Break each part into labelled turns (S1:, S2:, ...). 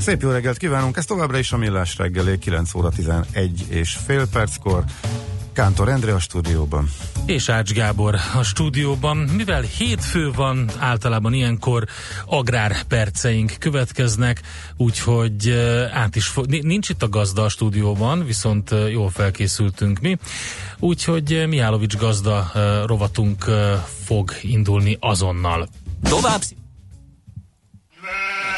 S1: Szép jó reggelt kívánunk, ez továbbra is a Millás reggelé, 9 óra 11 és fél perckor. Kántor Endre a stúdióban.
S2: És Ács Gábor a stúdióban. Mivel hétfő van, általában ilyenkor agrárperceink következnek, úgyhogy át is fog... Nincs itt a gazda a stúdióban, viszont jól felkészültünk mi. Úgyhogy Mihálovics gazda rovatunk fog indulni azonnal.
S3: Tovább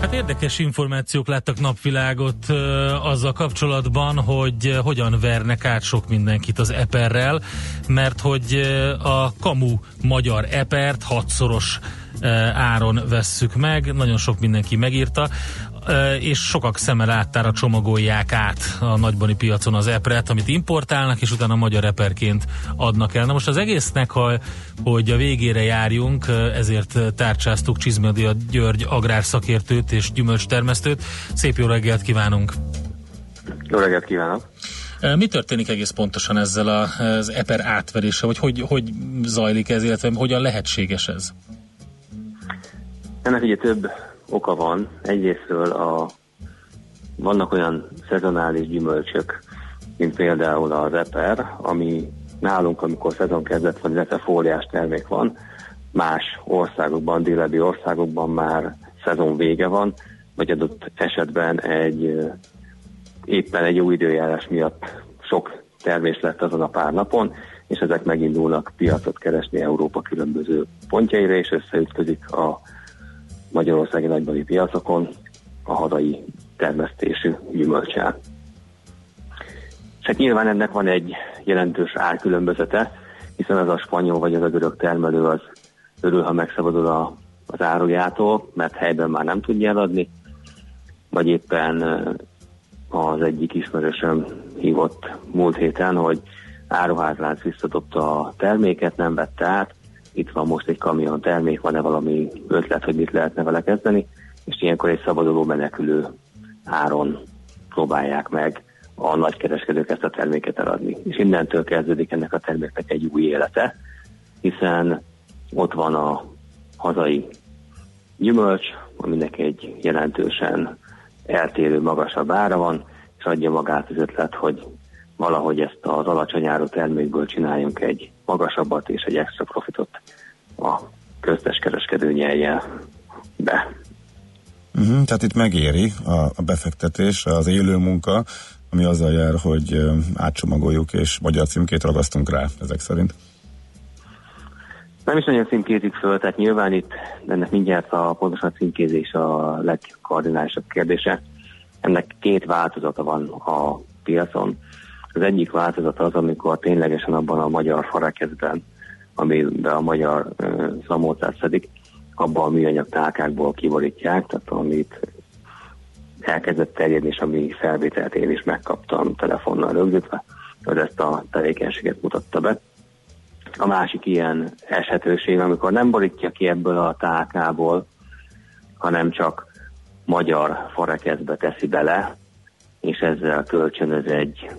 S2: Hát érdekes információk láttak napvilágot uh, azzal kapcsolatban, hogy uh, hogyan vernek át sok mindenkit az eperrel, mert hogy uh, a kamu magyar epert hatszoros áron vesszük meg, nagyon sok mindenki megírta és sokak szeme láttára csomagolják át a nagybani piacon az epret, amit importálnak, és utána magyar eperként adnak el. Na most az egésznek, ha, hogy a végére járjunk, ezért tárcsáztuk Csizmadia György agrárszakértőt és gyümölcstermesztőt. Szép jó reggelt kívánunk!
S4: Jó reggelt kívánok!
S2: Mi történik egész pontosan ezzel az eper átverése, vagy hogy, hogy zajlik ez, illetve hogyan lehetséges ez?
S4: Ennek ugye több oka van. Egyrésztről a, vannak olyan szezonális gyümölcsök, mint például a reper, ami nálunk, amikor szezon kezdett van, illetve fóliás termék van, más országokban, délebbi országokban már szezon vége van, vagy adott esetben egy éppen egy jó időjárás miatt sok termés lett azon a pár napon, és ezek megindulnak piacot keresni Európa különböző pontjaira, és összeütközik a magyarországi nagybani piacokon a hazai termesztésű gyümölcsel. És hát nyilván ennek van egy jelentős árkülönbözete, hiszen az a spanyol vagy az a görög termelő az örül, ha megszabadul a, az árujától, mert helyben már nem tudja eladni, vagy éppen az egyik ismerősöm hívott múlt héten, hogy áruházlánc visszadobta a terméket, nem vette át, itt van most egy kamion termék, van-e valami ötlet, hogy mit lehetne vele kezdeni, és ilyenkor egy szabaduló menekülő áron próbálják meg a nagykereskedők ezt a terméket eladni. És innentől kezdődik ennek a terméknek egy új élete, hiszen ott van a hazai gyümölcs, aminek egy jelentősen eltérő, magasabb ára van, és adja magát az ötlet, hogy valahogy ezt az alacsony áru termékből csináljunk egy magasabbat és egy extra profitot a köztes kereskedő nyelje be.
S1: Uh-huh, tehát itt megéri a, a befektetés, az élő munka, ami azzal jár, hogy átcsomagoljuk és magyar címkét ragasztunk rá ezek szerint.
S4: Nem is nagyon címkézik föl, tehát nyilván itt ennek mindjárt a pontosan címkézés a legkardinálisabb kérdése. Ennek két változata van a piacon. Az egyik változat az, amikor ténylegesen abban a magyar farekezben, amiben a magyar uh, szamócát szedik, abban a műanyag tálkákból kiborítják, tehát amit elkezdett terjedni, és ami felvételt én is megkaptam telefonnal rögzítve, hogy ezt a tevékenységet mutatta be. A másik ilyen esetőség, amikor nem borítja ki ebből a tálkából, hanem csak magyar farekezbe teszi bele, és ezzel kölcsönöz egy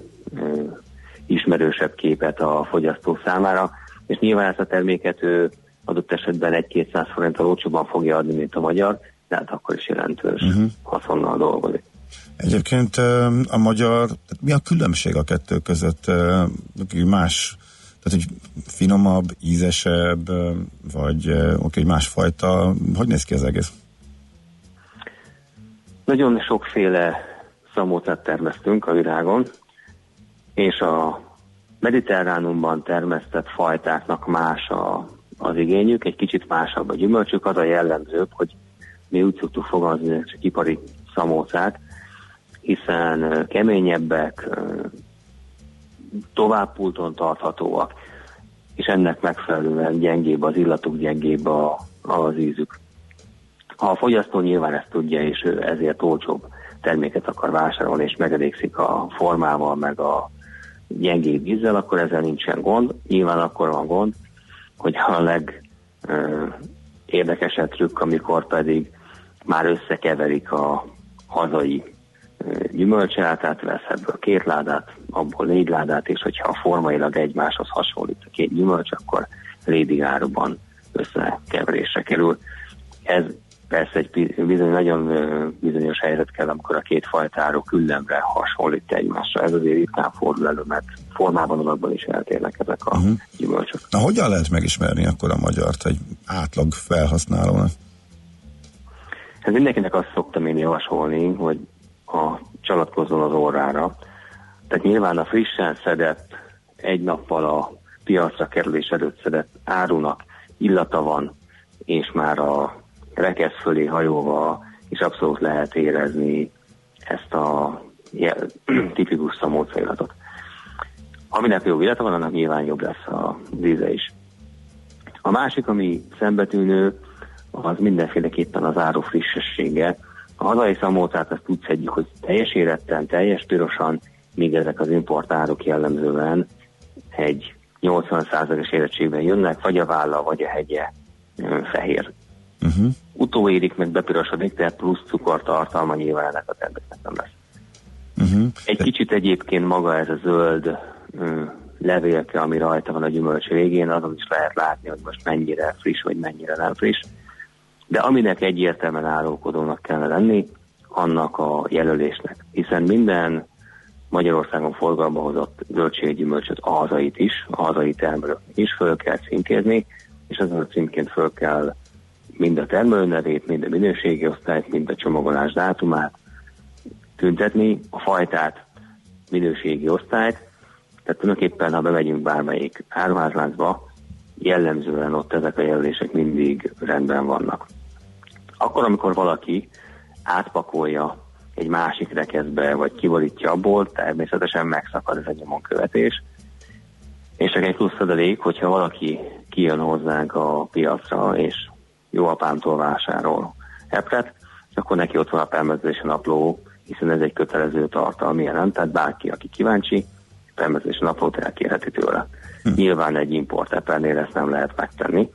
S4: ismerősebb képet a fogyasztó számára, és nyilván ezt a terméket ő adott esetben 1-200 forinttal olcsóban fogja adni, mint a magyar, de hát akkor is jelentős uh-huh. haszonnal dolgozik.
S1: Egyébként a magyar, mi a különbség a kettő között? Más, tehát hogy finomabb, ízesebb, vagy oké, másfajta, hogy néz ki az egész?
S4: Nagyon sokféle szamócát termesztünk a virágon, és a mediterránumban termesztett fajtáknak más a, az igényük, egy kicsit másabb a gyümölcsük, az a jellemzőbb, hogy mi úgy szoktuk fogalmazni, hogy csak ipari szamócák, hiszen keményebbek, tovább pulton tarthatóak, és ennek megfelelően gyengébb az illatuk, gyengébb a, az ízük. A fogyasztó nyilván ezt tudja, és ő ezért olcsóbb terméket akar vásárolni, és megelégszik a formával, meg a gyengébb vízzel, akkor ezzel nincsen gond. Nyilván akkor van gond, hogy a leg ö, érdekesebb trükk, amikor pedig már összekeverik a hazai gyümölcsátát, vesz ebből két ládát, abból négy ládát, és hogyha formailag egymáshoz hasonlít a két gyümölcs, akkor rédigáruban összekeverésre kerül. Ez persze egy bizony, nagyon bizonyos helyzet kell, amikor a két fajtáról küllemre hasonlít egymásra. Ez azért ritkán fordul elő, mert formában alakban is eltérnek ezek a uh-huh. gyümölcsök.
S1: Na hogyan lehet megismerni akkor a magyart egy átlag felhasználónak?
S4: Hát mindenkinek azt szoktam én javasolni, hogy a csalatkozzon az órára. Tehát nyilván a frissen szedett, egy nappal a piacra kerülés előtt szedett árunak illata van, és már a rekesz fölé hajóva is abszolút lehet érezni ezt a tipikus szamóca illatot. Aminek jó illata van, annak nyilván jobb lesz a víze is. A másik, ami szembetűnő, az mindenféleképpen az áru frissessége. A hazai szamócát azt úgy szedjük, hogy teljes éretten, teljes pirosan, míg ezek az importárok jellemzően egy 80%-os érettségben jönnek, vagy a válla, vagy a hegye fehér. Uh-huh. Utóérik meg bepirosodik, tehát plusz cukortartalma nyilván ennek a terméknek nem lesz. Uh-huh. Egy kicsit egyébként maga ez a zöld levélke, ami rajta van a gyümölcs végén, azon is lehet látni, hogy most mennyire friss, vagy mennyire nem friss. De aminek egyértelműen árulkodónak kellene lenni, annak a jelölésnek. Hiszen minden Magyarországon forgalba hozott zöldséggyümölcsöt, a hazait is, a hazai termelők is föl kell címkézni, és azon a címként föl kell mind a termelőnevét, mind a minőségi osztályt, mind a csomagolás dátumát tüntetni, a fajtát, minőségi osztályt, tehát tulajdonképpen, ha bemegyünk bármelyik áruházláncba, jellemzően ott ezek a jelölések mindig rendben vannak. Akkor, amikor valaki átpakolja egy másik rekeszbe, vagy kiborítja abból, természetesen megszakad ez a nyomon követés. És csak egy plusz adalék, hogyha valaki kijön hozzánk a piacra, és jó apámtól vásárol epret, akkor neki ott van a permezési napló, hiszen ez egy kötelező tartalmi jelent, tehát bárki, aki kíváncsi, permezési naplót elkérheti tőle. Hm. Nyilván egy import epernél ezt nem lehet megtenni,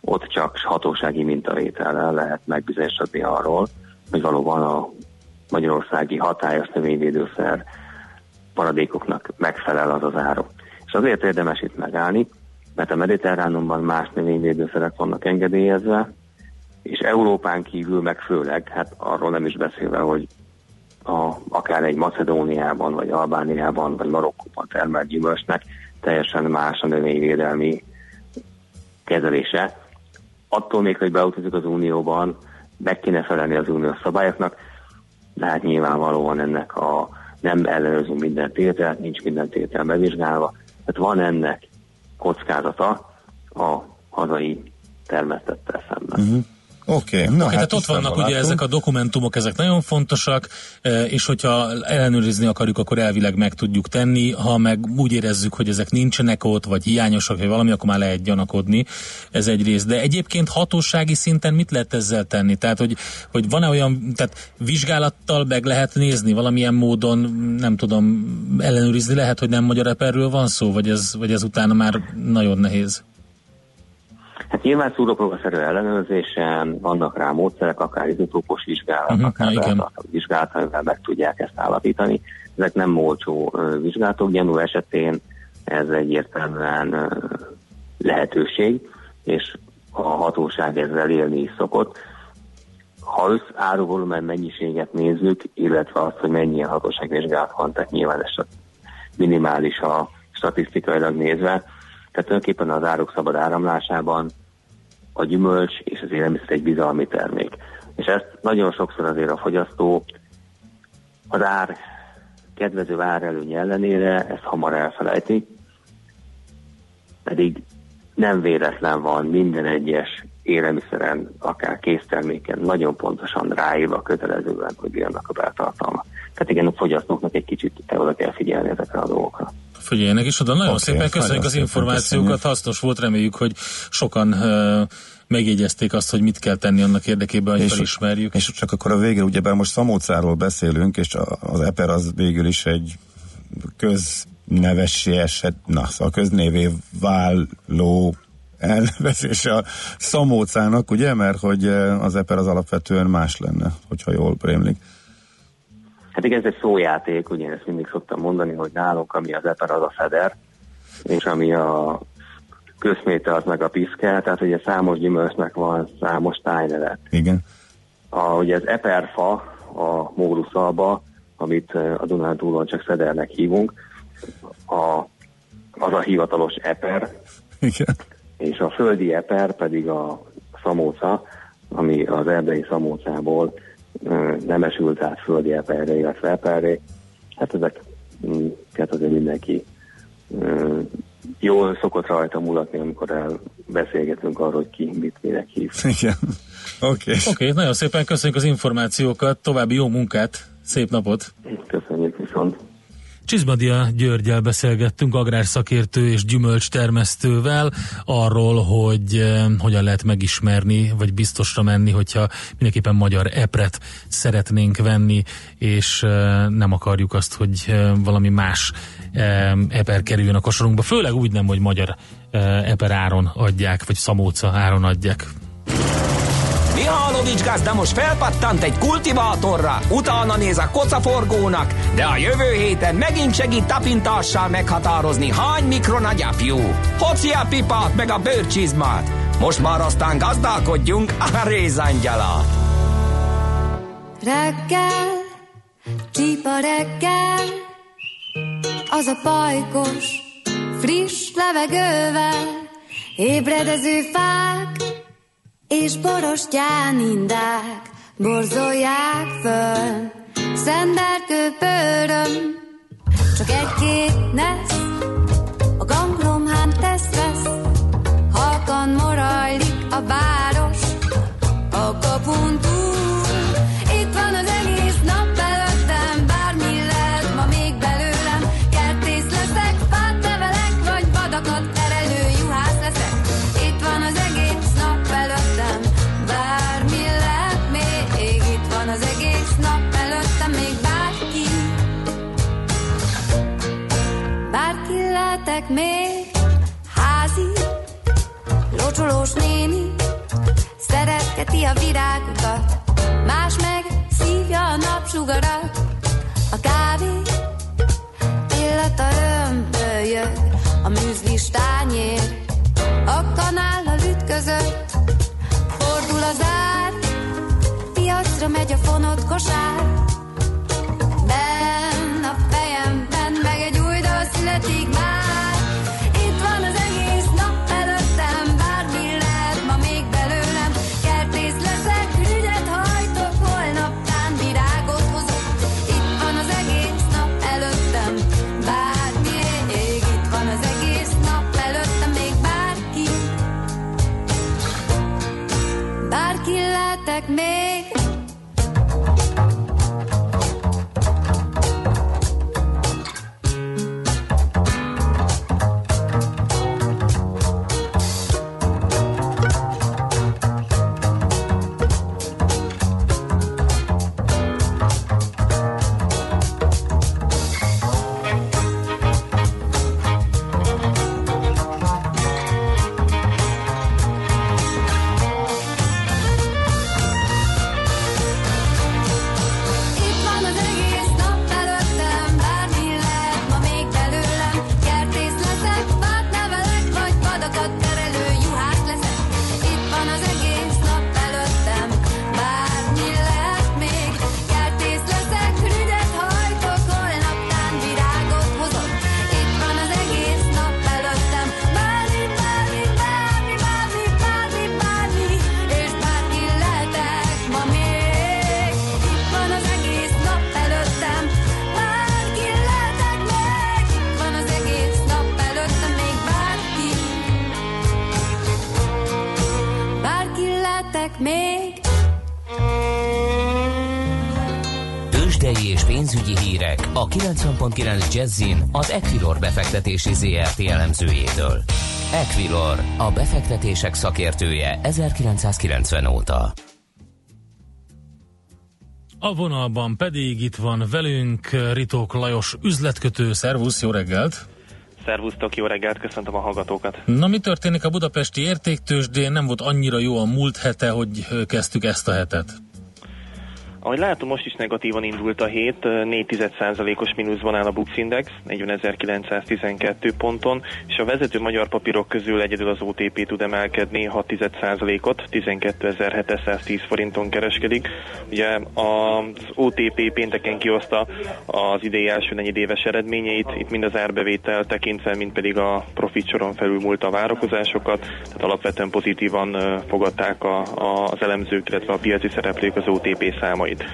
S4: ott csak hatósági mintavétellel lehet megbizonyosodni arról, hogy valóban a magyarországi hatályos növényvédőszer paradékoknak megfelel az az áru. És azért érdemes itt megállni, mert a mediterránumban más növényvédőszerek vannak engedélyezve, és Európán kívül meg főleg, hát arról nem is beszélve, hogy a, akár egy Macedóniában, vagy Albániában, vagy Marokkóban termelt gyümölcsnek teljesen más a növényvédelmi kezelése. Attól még, hogy beutazik az Unióban, meg kéne felelni az uniós szabályoknak, de hát nyilvánvalóan ennek a nem ellenőrzünk minden tételt, nincs minden tétel megvizsgálva, tehát van ennek kockázata a hazai termesztettel szemben. Uh-huh.
S1: Oké, okay,
S2: na okay, hát tehát ott vannak ugye ezek a dokumentumok, ezek nagyon fontosak, e, és hogyha ellenőrizni akarjuk, akkor elvileg meg tudjuk tenni, ha meg úgy érezzük, hogy ezek nincsenek ott, vagy hiányosak, vagy valami, akkor már lehet gyanakodni, ez egy rész. De egyébként hatósági szinten mit lehet ezzel tenni? Tehát, hogy, hogy van-e olyan, tehát vizsgálattal meg lehet nézni, valamilyen módon, nem tudom, ellenőrizni lehet, hogy nem magyar eperről van szó, vagy ez, vagy ez utána már nagyon nehéz?
S4: Hát nyilván szúrópróbaszerű ellenőrzésen vannak rá módszerek, akár izotópos vizsgálat, uh-huh, akár vizsgálat, amivel meg tudják ezt állapítani. Ezek nem olcsó vizsgálatok, gyanú esetén ez egyértelműen lehetőség, és a hatóság ezzel élni is szokott. Ha össz áruvolumen mennyiséget nézzük, illetve azt, hogy mennyi a hatóságvizsgálat van, tehát nyilván ez minimális a statisztikailag nézve, tehát tulajdonképpen az áruk szabad áramlásában a gyümölcs és az élelmiszer egy bizalmi termék. És ezt nagyon sokszor azért a fogyasztó az ár kedvező árelőny ellenére ezt hamar elfelejti, pedig nem véletlen van minden egyes élelmiszeren, akár készterméken nagyon pontosan ráírva kötelezően, hogy mi annak a beltartalma. Tehát igen, a fogyasztóknak egy kicsit oda kell figyelni ezekre a dolgokra.
S2: Figyeljenek is oda. Nagyon okay, szépen köszönjük az információkat, köszönjük. hasznos volt, reméljük, hogy sokan uh, megjegyezték azt, hogy mit kell tenni annak érdekében, hogy és, felismerjük.
S1: És csak akkor a végén, ugyebár most Szamócáról beszélünk, és az EPER az végül is egy köznevessé esett, na, szóval köznévé váló elnevezése a Szamócának, ugye, mert hogy az EPER az alapvetően más lenne, hogyha jól rémlik.
S4: Igen, ez egy szójáték, ugye ezt mindig szoktam mondani, hogy nálunk, ami az EPER, az a FEDER, és ami a közméte az meg a piszke, tehát ugye számos gyümölcsnek van számos tájnevet.
S1: Igen.
S4: A, ugye az eperfa a móruszalba, amit a Dunántúlon csak szedernek hívunk, a, az a hivatalos eper,
S1: Igen.
S4: és a földi eper pedig a szamóca, ami az erdei szamócából nemesült át földi eperre, illetve eperre. Hát ezeket azért mindenki jól szokott rajta mulatni, amikor elbeszélgetünk arról, hogy ki mit minek hív.
S1: Igen. Oké.
S2: Okay. Oké, okay, nagyon szépen köszönjük az információkat, további jó munkát, szép napot!
S4: Köszönjük viszont!
S2: Csizmadia Györgyel beszélgettünk, agrárszakértő és gyümölcstermesztővel arról, hogy eh, hogyan lehet megismerni, vagy biztosra menni, hogyha mindenképpen magyar epret szeretnénk venni, és eh, nem akarjuk azt, hogy eh, valami más eh, eper kerüljön a kosarunkba, főleg úgy nem, hogy magyar eper áron adják, vagy szamóca áron adják.
S3: Mihálovics gazda most felpattant egy kultivátorra, utána néz a kocaforgónak, de a jövő héten megint segít tapintással meghatározni, hány mikron a gyapjú. Hoci a pipát meg a bőrcsizmát. Most már aztán gazdálkodjunk a rézangyala.
S5: Reggel, csípa reggel, az a pajkos, friss levegővel, ébredező fák, és borostyán indák borzolják föl. Szenderkő pöröm, csak egy-két nesz, a ganglomhán tesz vesz, halkan morajlik a város, Lehetek még, házi, locsolós néni, szeretgeti a virágokat, más meg szívja a napsugarat, a kávé illata örömből jött, a műzlis tányér, a kanállal ütközött, fordul az ár, piacra megy a fonott kosár,
S3: 90.9 Jazzin az Equilor befektetési ZRT elemzőjétől. Equilor, a befektetések szakértője 1990 óta.
S2: A vonalban pedig itt van velünk Ritók Lajos üzletkötő. Szervusz, jó reggelt!
S6: Szervusztok, jó reggelt, köszöntöm a hallgatókat.
S2: Na mi történik a budapesti értéktősdén? Nem volt annyira jó a múlt hete, hogy kezdtük ezt a hetet.
S6: Ahogy látom, most is negatívan indult a hét, 4,1%-os mínuszban áll a Bux Index, 40.912 ponton, és a vezető magyar papírok közül egyedül az OTP tud emelkedni 6,1%-ot, 12.710 forinton kereskedik. Ugye az OTP pénteken kihozta az idei első negyedéves eredményeit, itt mind az árbevétel tekintve, mind pedig a profit soron felülmúlt a várakozásokat, tehát alapvetően pozitívan fogadták a, a, az elemzők, illetve a piaci szereplők az OTP számait számait.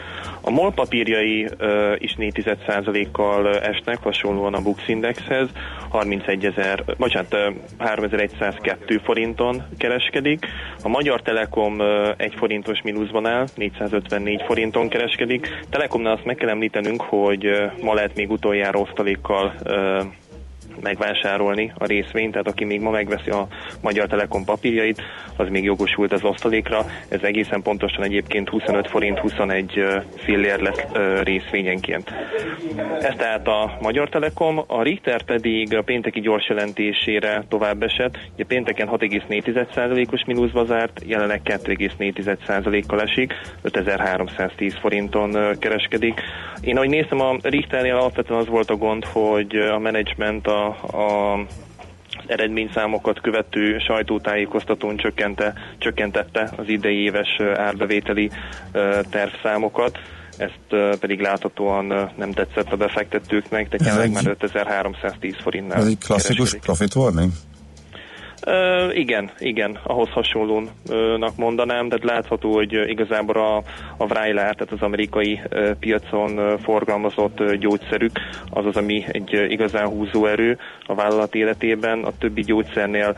S6: A MOL papírjai uh, is 4,1%-kal esnek, hasonlóan a Bux Indexhez, 31 ezer, bocsánat, uh, 3102 forinton kereskedik. A Magyar Telekom uh, 1 forintos mínuszban áll, 454 forinton kereskedik. Telekomnál azt meg kell említenünk, hogy uh, ma lehet még utoljára osztalékkal uh, megvásárolni a részvényt, tehát aki még ma megveszi a Magyar Telekom papírjait, az még jogosult az osztalékra. Ez egészen pontosan egyébként 25 forint 21 fillér lesz részvényenként. Ez tehát a Magyar Telekom, a Richter pedig a pénteki gyors jelentésére tovább esett. Ugye pénteken 6,4%-os mínuszba zárt, jelenleg 2,4%-kal esik, 5310 forinton kereskedik. Én ahogy néztem a Richternél alapvetően az volt a gond, hogy a menedzsment a, a eredményszámokat követő sajtótájékoztatón csökkente, csökkentette az idei éves árbevételi tervszámokat ezt pedig láthatóan nem tetszett a befektetőknek, jelenleg már 5310 forintnál.
S1: Ez egy klasszikus kereskedik. profit warning?
S6: Uh, igen, igen, ahhoz hasonlónak mondanám, de látható, hogy igazából a, a Vrajlár, tehát az amerikai piacon forgalmazott gyógyszerük, az az, ami egy igazán húzóerő a vállalat életében, a többi gyógyszernél,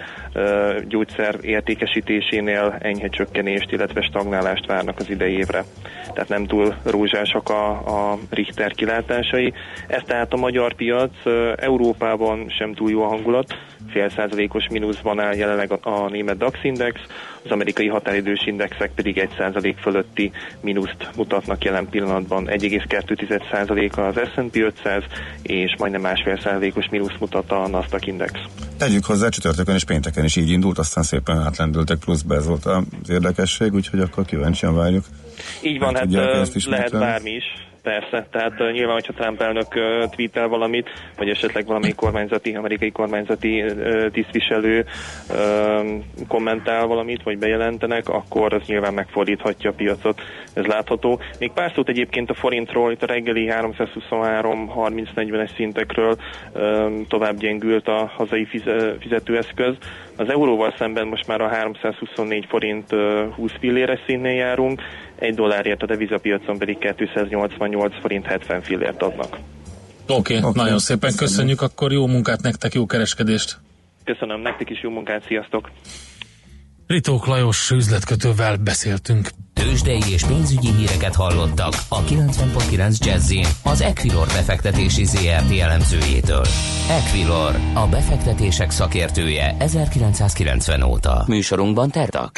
S6: gyógyszer értékesítésénél enyhe csökkenést, illetve stagnálást várnak az idei évre. Tehát nem túl rózsásak a, a Richter kilátásai. Ez tehát a magyar piac, Európában sem túl jó a hangulat, fél százalékos mínuszban áll jelenleg a, a német DAX index, az amerikai határidős indexek pedig 1 százalék fölötti mínuszt mutatnak jelen pillanatban. 1,2 százaléka az S&P 500 és majdnem másfél százalékos mínusz mutat a Nasdaq index.
S1: Tegyük hozzá, csütörtökön és pénteken is így indult, aztán szépen átlendültek pluszba, ez volt az érdekesség, úgyhogy akkor kíváncsian várjuk.
S6: Így van, hát lehet bármi is Persze, tehát uh, nyilván, hogyha Trump elnök uh, tweetel valamit, vagy esetleg valamelyik kormányzati, amerikai kormányzati uh, tisztviselő kommentál valamit, vagy bejelentenek, akkor az nyilván megfordíthatja a piacot, ez látható. Még pár szót egyébként a forintról, itt a reggeli 323-30-40-es szintekről tovább gyengült a hazai fizetőeszköz. Az euróval szemben most már a 324 forint uh, 20 filléres színnél járunk, egy dollárért a devizapiacon pedig 288 forint 70 fillért adnak.
S2: Oké, okay, okay, nagyon szépen köszönjük. köszönjük, akkor jó munkát nektek, jó kereskedést!
S6: Köszönöm, nektek is jó munkát, sziasztok!
S2: Ritók Lajos üzletkötővel beszéltünk.
S3: Tőzsdei és pénzügyi híreket hallottak a 90.9 jazz az Equilor befektetési ZRT elemzőjétől. Equilor, a befektetések szakértője 1990 óta. Műsorunkban tertak.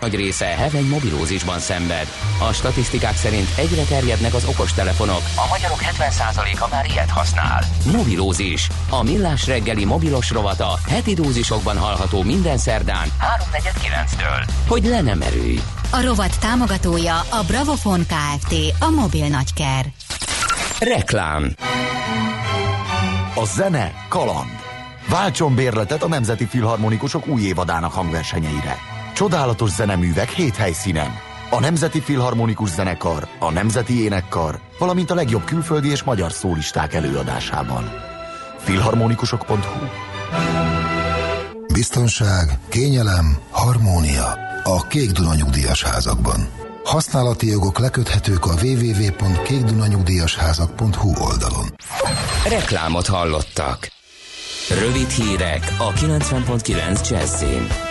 S3: Nagy része heveny mobilózisban szenved. A statisztikák szerint egyre terjednek az okostelefonok. A magyarok 70%-a már ilyet használ. Mobilózis. A millás reggeli mobilos rovata heti dózisokban hallható minden szerdán 3.49-től. Hogy le nem erőj.
S7: A rovat támogatója a Bravofon Kft. A mobil nagyker.
S3: Reklám.
S8: A zene kaland. Váltson bérletet a Nemzeti Filharmonikusok új évadának hangversenyeire. Csodálatos zeneművek hét helyszínen. A Nemzeti Filharmonikus Zenekar, a Nemzeti Énekkar, valamint a legjobb külföldi és magyar szólisták előadásában. Filharmonikusok.hu
S9: Biztonság, kényelem, harmónia a Kék Duna nyugdíjas házakban. Használati jogok leköthetők a www.kékdunanyugdíjasházak.hu oldalon.
S3: Reklámot hallottak. Rövid hírek a 90.9 Jazzin.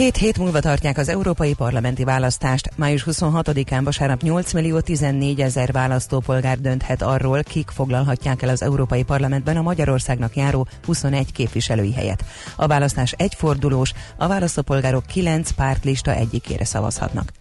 S10: Két hét múlva tartják az európai parlamenti választást. Május 26-án vasárnap 8 millió 14 ezer választópolgár dönthet arról, kik foglalhatják el az európai parlamentben a Magyarországnak járó 21 képviselői helyet. A választás egyfordulós, a választópolgárok 9 pártlista egyikére szavazhatnak.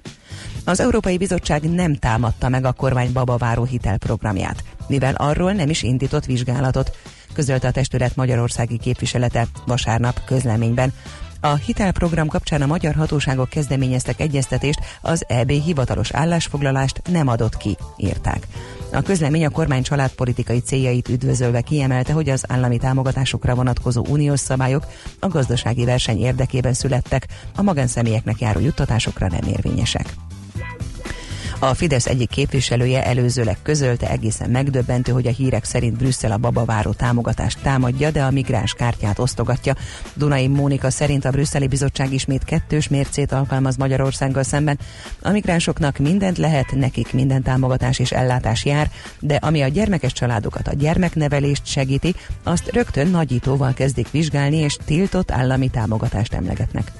S10: Az Európai Bizottság nem támadta meg a kormány babaváró hitelprogramját, mivel arról nem is indított vizsgálatot, közölte a testület magyarországi képviselete vasárnap közleményben. A hitelprogram kapcsán a magyar hatóságok kezdeményeztek egyeztetést, az EB hivatalos állásfoglalást nem adott ki, írták. A közlemény a kormány családpolitikai céljait üdvözölve kiemelte, hogy az állami támogatásokra vonatkozó uniós szabályok a gazdasági verseny érdekében születtek, a magánszemélyeknek járó juttatásokra nem érvényesek. A Fidesz egyik képviselője előzőleg közölte egészen megdöbbentő, hogy a hírek szerint Brüsszel a babaváró támogatást támadja, de a migráns kártyát osztogatja. Dunai Mónika szerint a brüsszeli bizottság ismét kettős mércét alkalmaz Magyarországgal szemben. A migránsoknak mindent lehet, nekik minden támogatás és ellátás jár, de ami a gyermekes családokat, a gyermeknevelést segíti, azt rögtön nagyítóval kezdik vizsgálni, és tiltott állami támogatást emlegetnek.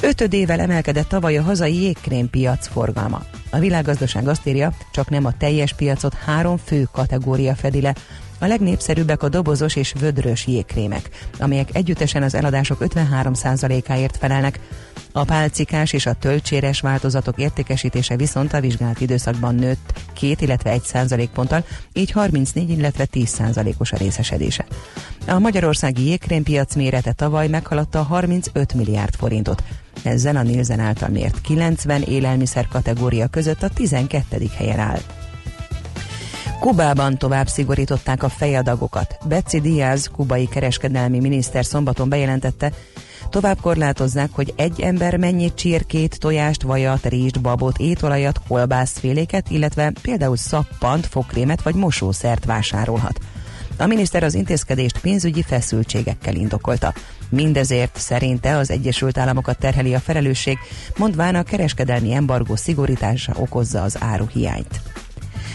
S10: Ötödével emelkedett tavaly a hazai jégkrémpiac forgalma. A világgazdaság azt írja, csak nem a teljes piacot három fő kategória fedi le. A legnépszerűbbek a dobozos és vödrös jégkrémek, amelyek együttesen az eladások 53%-áért felelnek. A pálcikás és a töltséres változatok értékesítése viszont a vizsgált időszakban nőtt 2, illetve 1 százalékponttal, így 34, illetve 10 százalékos a részesedése. A magyarországi jégkrémpiac mérete tavaly meghaladta a 35 milliárd forintot. Ezzel a Nielsen által mért 90 élelmiszer kategória között a 12. helyen áll. Kubában tovább szigorították a fejadagokat. Betsy Diaz, kubai kereskedelmi miniszter szombaton bejelentette, Tovább korlátozzák, hogy egy ember mennyi csirkét, tojást, vajat, rizst, babot, étolajat, kolbászféléket, illetve például szappant, fogkrémet vagy mosószert vásárolhat. A miniszter az intézkedést pénzügyi feszültségekkel indokolta. Mindezért szerinte az Egyesült Államokat terheli a felelősség, mondván a kereskedelmi embargó szigorítása okozza az áruhiányt.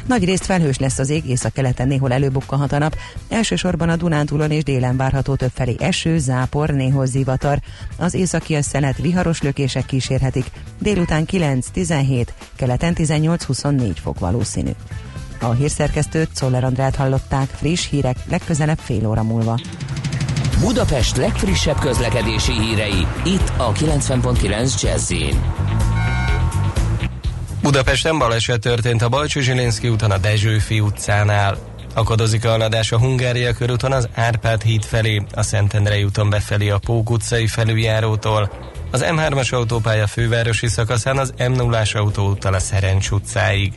S10: Nagy részt felhős lesz az ég, észak-keleten néhol előbukkanhat a nap. Elsősorban a Dunántúlon és délen várható többfelé eső, zápor, néhol zivatar. Az északi szelet viharos lökések kísérhetik. Délután 9-17, keleten 18-24 fok valószínű. A hírszerkesztőt Czoller Andrát hallották, friss hírek legközelebb fél óra múlva.
S3: Budapest legfrissebb közlekedési hírei, itt a 90.9 jazz
S11: Budapesten baleset történt a Balcsú Zsilinszki úton a Dezsőfi utcánál. Akadozik a haladás a Hungária körúton az Árpád híd felé, a Szentendrei úton befelé a Pók utcai felüljárótól, az M3-as autópálya fővárosi szakaszán az M0-as autóúttal a Szerencs utcáig.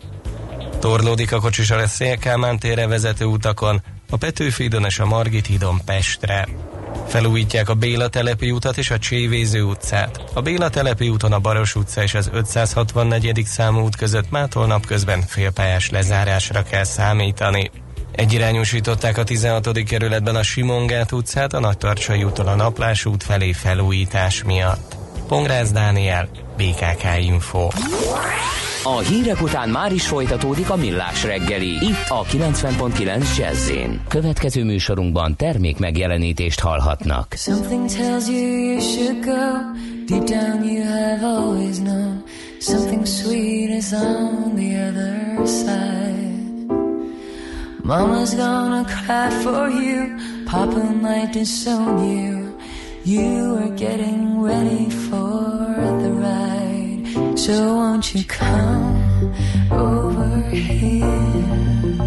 S11: Torlódik a kocsis a Szélkámán térre vezető utakon, a Petőfidon és a Margit hídon Pestre. Felújítják a Béla telepi utat és a Csévéző utcát. A Béla telepi úton a Baros utca és az 564. számú út között mától napközben félpályás lezárásra kell számítani. Egyirányosították a 16. kerületben a Simongát utcát a Nagytarcsai úton a Naplás út felé felújítás miatt. Pongrász Dániel, BKK Info.
S3: A hírek után már is folytatódik a millás reggeli, itt a 90.9 jazz Következő műsorunkban termék megjelenítést hallhatnak.
S12: Something tells you you should go, deep down you have always known, something sweet is on the other side. Mama's gonna cry for you, Papa might disown you, you are getting ready for the ride. So won't you come over here?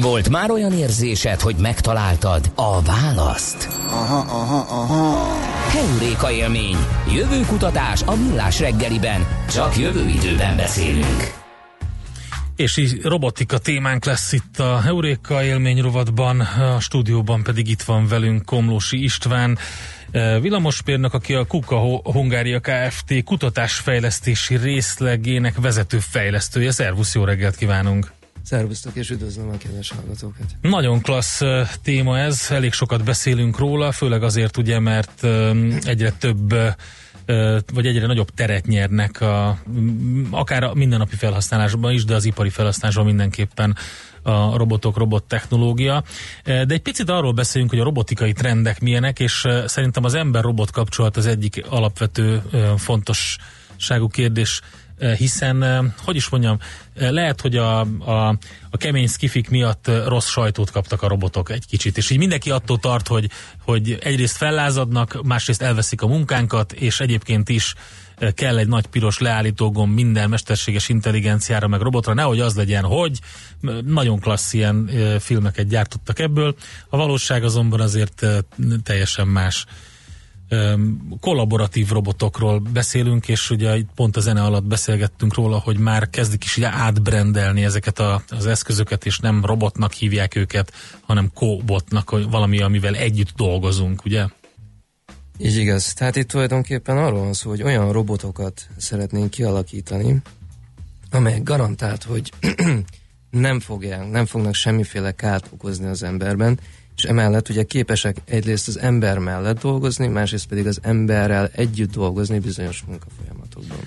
S3: Volt már olyan érzésed, hogy megtaláltad a választ?
S9: Aha, aha, aha.
S3: Heuréka élmény. Jövő kutatás a millás reggeliben. Csak jövő időben beszélünk.
S2: És így robotika témánk lesz itt a Heuréka élmény rovatban, a stúdióban pedig itt van velünk Komlósi István, eh, villamosmérnök, aki a Kuka Hungária Kft. kutatásfejlesztési részlegének vezető fejlesztője. Szervusz, jó reggelt kívánunk!
S13: Szervusztok, és üdvözlöm a kedves hallgatókat.
S2: Nagyon klassz téma ez, elég sokat beszélünk róla, főleg azért ugye, mert egyre több vagy egyre nagyobb teret nyernek a, akár a mindennapi felhasználásban is, de az ipari felhasználásban mindenképpen a robotok, robot technológia. De egy picit arról beszéljünk, hogy a robotikai trendek milyenek, és szerintem az ember-robot kapcsolat az egyik alapvető ö, fontosságú kérdés hiszen, eh, hogy is mondjam, eh, lehet, hogy a, a, a kemény skifik miatt eh, rossz sajtót kaptak a robotok egy kicsit, és így mindenki attól tart, hogy, hogy egyrészt fellázadnak, másrészt elveszik a munkánkat, és egyébként is eh, kell egy nagy piros leállítógomb minden mesterséges intelligenciára, meg robotra, nehogy az legyen, hogy nagyon klassz ilyen eh, filmeket gyártottak ebből. A valóság azonban azért eh, teljesen más kollaboratív robotokról beszélünk, és ugye pont a zene alatt beszélgettünk róla, hogy már kezdik is ugye átbrendelni ezeket a, az eszközöket, és nem robotnak hívják őket, hanem kobotnak, valami, amivel együtt dolgozunk, ugye?
S13: Így igaz. Tehát itt tulajdonképpen arról van szó, hogy olyan robotokat szeretnénk kialakítani, amelyek garantált, hogy nem fogják, nem fognak semmiféle kárt okozni az emberben, és emellett ugye képesek egyrészt az ember mellett dolgozni, másrészt pedig az emberrel együtt dolgozni bizonyos munkafolyamatokban.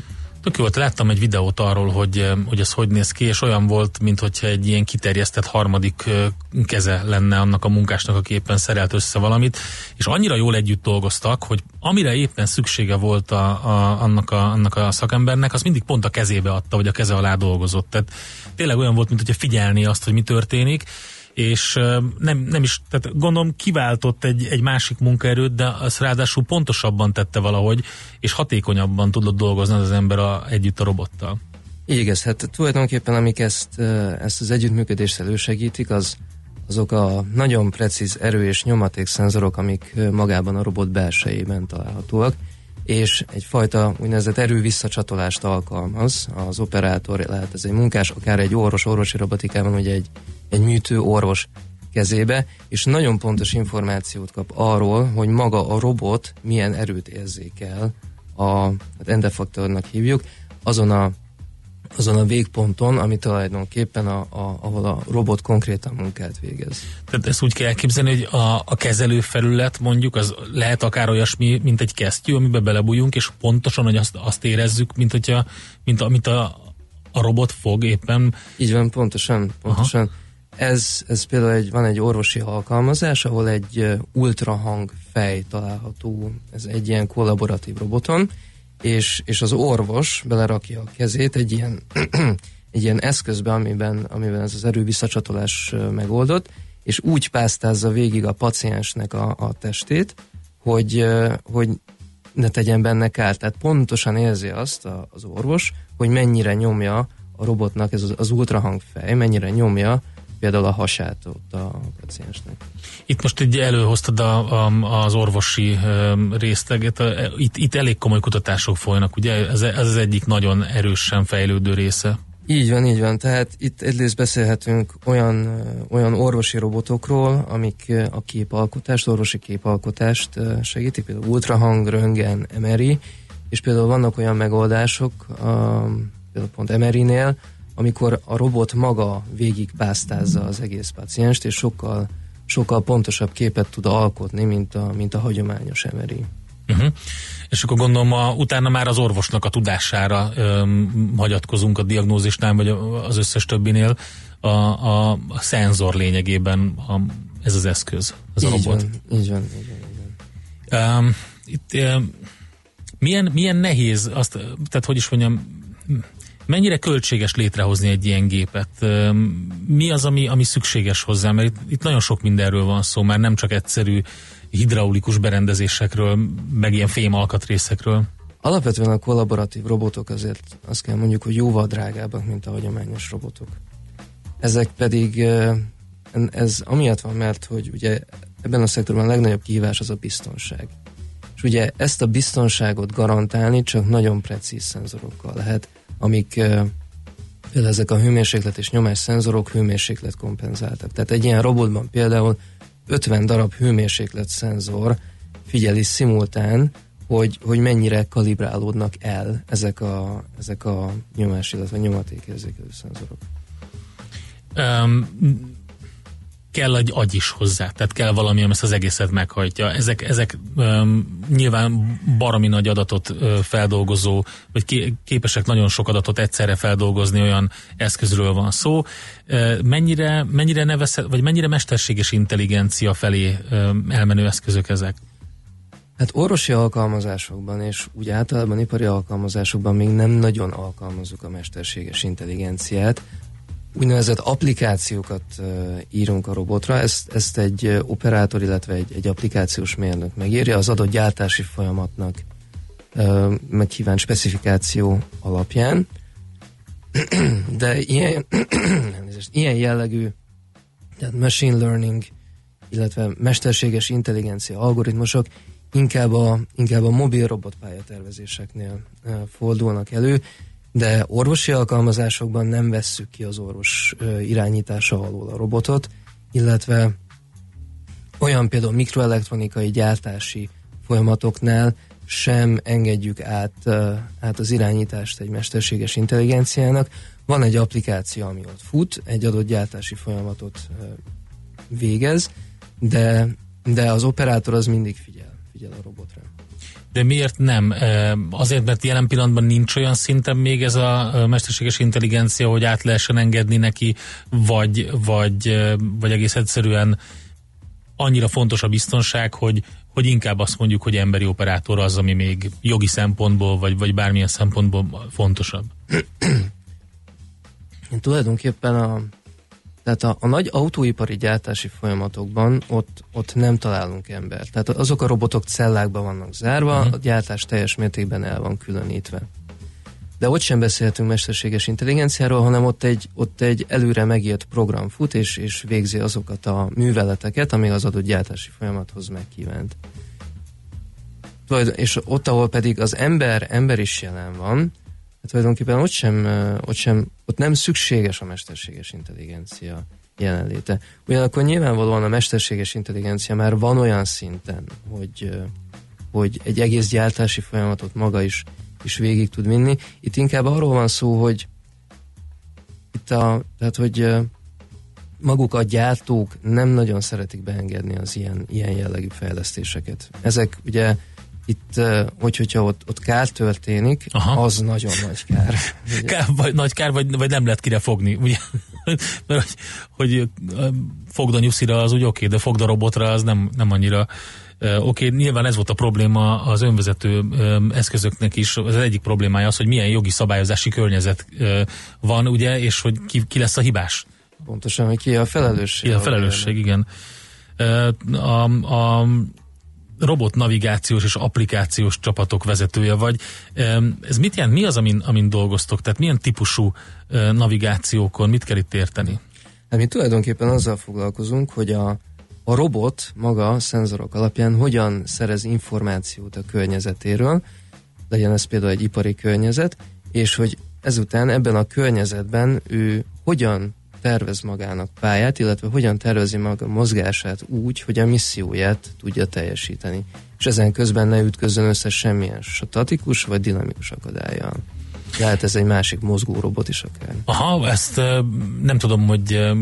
S2: Tök jó, volt, láttam egy videót arról, hogy, eh, hogy ez hogy néz ki, és olyan volt, mintha egy ilyen kiterjesztett harmadik eh, keze lenne annak a munkásnak, aki éppen szerelt össze valamit, és annyira jól együtt dolgoztak, hogy amire éppen szüksége volt a, a, annak, a, annak a szakembernek, az mindig pont a kezébe adta, vagy a keze alá dolgozott. Tehát tényleg olyan volt, mint hogyha figyelni azt, hogy mi történik, és nem, nem is, tehát gondolom kiváltott egy, egy másik munkaerőt, de az ráadásul pontosabban tette valahogy, és hatékonyabban tudott dolgozni az ember a, együtt a robottal.
S13: Igaz, hát tulajdonképpen amik ezt, ezt az együttműködést elősegítik, az azok a nagyon precíz erő és nyomaték szenzorok, amik magában a robot belsejében találhatóak, és egyfajta úgynevezett erő-visszacsatolást alkalmaz az operátor, lehet ez egy munkás, akár egy orvos, orvosi robotikában, ugye egy, egy műtő orvos kezébe, és nagyon pontos információt kap arról, hogy maga a robot milyen erőt érzékel, a hát endefaktornak hívjuk, azon a azon a végponton, ami tulajdonképpen, a, a, ahol a robot konkrétan munkát végez.
S2: Tehát ezt úgy kell elképzelni, hogy a, a kezelő felület mondjuk, az lehet akár olyasmi, mint egy kesztyű, amiben belebújunk, és pontosan, hogy azt, azt érezzük, mint, hogyha, mint amit a, a robot fog éppen.
S13: Így van, pontosan, pontosan. Aha. Ez, ez például egy, van egy orvosi alkalmazás, ahol egy ultrahang fej található, ez egy ilyen kollaboratív roboton, és, és az orvos belerakja a kezét egy ilyen, egy ilyen eszközbe, amiben, amiben ez az erővisszacsatolás uh, megoldott, és úgy pásztázza végig a paciensnek a, a testét, hogy, hogy ne tegyen benne kárt. Tehát pontosan érzi azt a, az orvos, hogy mennyire nyomja a robotnak ez az, az ultrahangfej, mennyire nyomja például a hasát ott a paciensnek.
S2: Itt most így előhoztad a, a, az orvosi részleget, itt, itt elég komoly kutatások folynak, ugye ez, ez az egyik nagyon erősen fejlődő része.
S13: Így van, így van. Tehát itt egyrészt beszélhetünk olyan, olyan orvosi robotokról, amik a képalkotást, orvosi képalkotást segítik, például ultrahang, röntgen, MRI, és például vannak olyan megoldások, például pont MRI-nél, amikor a robot maga végig pásztázza az egész pacienst, és sokkal, sokkal pontosabb képet tud alkotni, mint a, mint a hagyományos MRI.
S2: Uh-huh. És akkor gondolom, a, utána már az orvosnak a tudására öm, hagyatkozunk a diagnózisnál, vagy az összes többinél. A, a, a szenzor lényegében a, ez az eszköz, ez
S13: így
S2: a robot.
S13: Van, így van, így van. Így van.
S2: Um, itt um, milyen, milyen nehéz, azt, tehát hogy is mondjam, mennyire költséges létrehozni egy ilyen gépet? Mi az, ami, ami szükséges hozzá? Mert itt, itt nagyon sok mindenről van szó, már nem csak egyszerű hidraulikus berendezésekről, meg ilyen fémalkatrészekről.
S13: Alapvetően a kollaboratív robotok azért azt kell mondjuk, hogy jóval drágábbak, mint a hagyományos robotok. Ezek pedig ez amiatt van, mert hogy ugye ebben a szektorban a legnagyobb kihívás az a biztonság. És ugye ezt a biztonságot garantálni csak nagyon precíz szenzorokkal lehet, amik például ezek a hőmérséklet és nyomás szenzorok hőmérséklet kompenzáltak. Tehát egy ilyen robotban például 50 darab hőmérséklet szenzor figyeli szimultán, hogy, hogy mennyire kalibrálódnak el ezek a, ezek a nyomás, illetve nyomatékérzékelő szenzorok.
S2: Um, kell egy agy is hozzá, tehát kell valami, ami ezt az egészet meghajtja. Ezek, ezek um, nyilván baromi nagy adatot uh, feldolgozó, vagy ké, képesek nagyon sok adatot egyszerre feldolgozni, olyan eszközről van szó. Uh, mennyire, mennyire nevezhet, vagy mennyire mesterséges intelligencia felé um, elmenő eszközök ezek?
S13: Hát orvosi alkalmazásokban és úgy általában ipari alkalmazásokban még nem nagyon alkalmazzuk a mesterséges intelligenciát. Úgynevezett applikációkat írunk a robotra, ezt, ezt egy operátor, illetve egy, egy applikációs mérnök megírja. Az adott gyártási folyamatnak megkívánt specifikáció alapján. De ilyen, ilyen jellegű tehát machine learning, illetve mesterséges intelligencia algoritmusok inkább a, inkább a mobil robotpályatervezéseknél uh, fordulnak elő, de orvosi alkalmazásokban nem vesszük ki az orvos irányítása alól a robotot, illetve olyan például mikroelektronikai gyártási folyamatoknál sem engedjük át, át az irányítást egy mesterséges intelligenciának. Van egy applikáció, ami ott fut, egy adott gyártási folyamatot végez, de, de az operátor az mindig figyel, figyel a robotra.
S2: De miért nem? Azért, mert jelen pillanatban nincs olyan szinten még ez a mesterséges intelligencia, hogy át lehessen engedni neki, vagy, vagy, vagy egész egyszerűen annyira fontos a biztonság, hogy, hogy inkább azt mondjuk, hogy emberi operátor az, ami még jogi szempontból, vagy, vagy bármilyen szempontból fontosabb.
S13: Tulajdonképpen a, tehát a, a nagy autóipari gyártási folyamatokban ott, ott nem találunk embert. Tehát azok a robotok cellákban vannak zárva, uh-huh. a gyártás teljes mértékben el van különítve. De ott sem beszélhetünk mesterséges intelligenciáról, hanem ott egy, ott egy előre megírt program fut, és, és végzi azokat a műveleteket, ami az adott gyártási folyamathoz megkívánt. És ott, ahol pedig az ember, ember is jelen van, hát tulajdonképpen ott sem, ott sem, ott nem szükséges a mesterséges intelligencia jelenléte. Ugyanakkor nyilvánvalóan a mesterséges intelligencia már van olyan szinten, hogy, hogy egy egész gyártási folyamatot maga is, is végig tud vinni. Itt inkább arról van szó, hogy itt a, tehát, hogy maguk a gyártók nem nagyon szeretik beengedni az ilyen, ilyen jellegű fejlesztéseket. Ezek ugye itt, hogy, hogyha ott, ott kár történik, Aha. az nagyon nagy kár.
S2: kár vagy, nagy kár, vagy, vagy nem lehet kire fogni, ugye? Mert hogy, hogy fogd a nyuszira az úgy oké, okay, de fogd a robotra az nem, nem annyira Oké, okay, nyilván ez volt a probléma az önvezető eszközöknek is. Az egyik problémája az, hogy milyen jogi szabályozási környezet van, ugye, és hogy ki, ki lesz a hibás.
S13: Pontosan, hogy ki a felelősség.
S2: Ki a felelősség, igen. A, a robot navigációs és applikációs csapatok vezetője vagy. Ez mit jelent? Mi az, amin, amin dolgoztok? Tehát milyen típusú navigációkon? Mit kell itt érteni?
S13: Hát mi tulajdonképpen azzal foglalkozunk, hogy a, a robot maga a szenzorok alapján hogyan szerez információt a környezetéről, legyen ez például egy ipari környezet, és hogy ezután ebben a környezetben ő hogyan tervez magának pályát, illetve hogyan tervezi maga mozgását úgy, hogy a misszióját tudja teljesíteni. És ezen közben ne ütközzön össze semmilyen statikus vagy dinamikus akadályjal. Lehet ez egy másik mozgó robot is akár.
S2: Aha, ezt nem tudom, hogy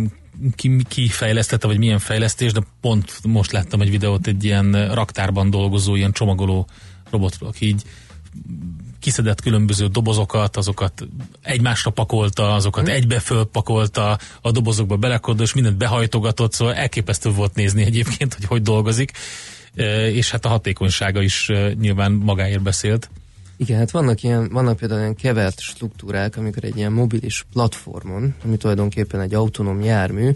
S2: ki, ki fejlesztette, vagy milyen fejlesztés, de pont most láttam egy videót egy ilyen raktárban dolgozó, ilyen csomagoló robotról, aki így kiszedett különböző dobozokat, azokat egymásra pakolta, azokat hmm. egybe fölpakolta, a dobozokba belekodta, és mindent behajtogatott, szóval elképesztő volt nézni egyébként, hogy hogy dolgozik, és hát a hatékonysága is nyilván magáért beszélt.
S13: Igen, hát vannak, ilyen, vannak például ilyen kevert struktúrák, amikor egy ilyen mobilis platformon, ami tulajdonképpen egy autonóm jármű,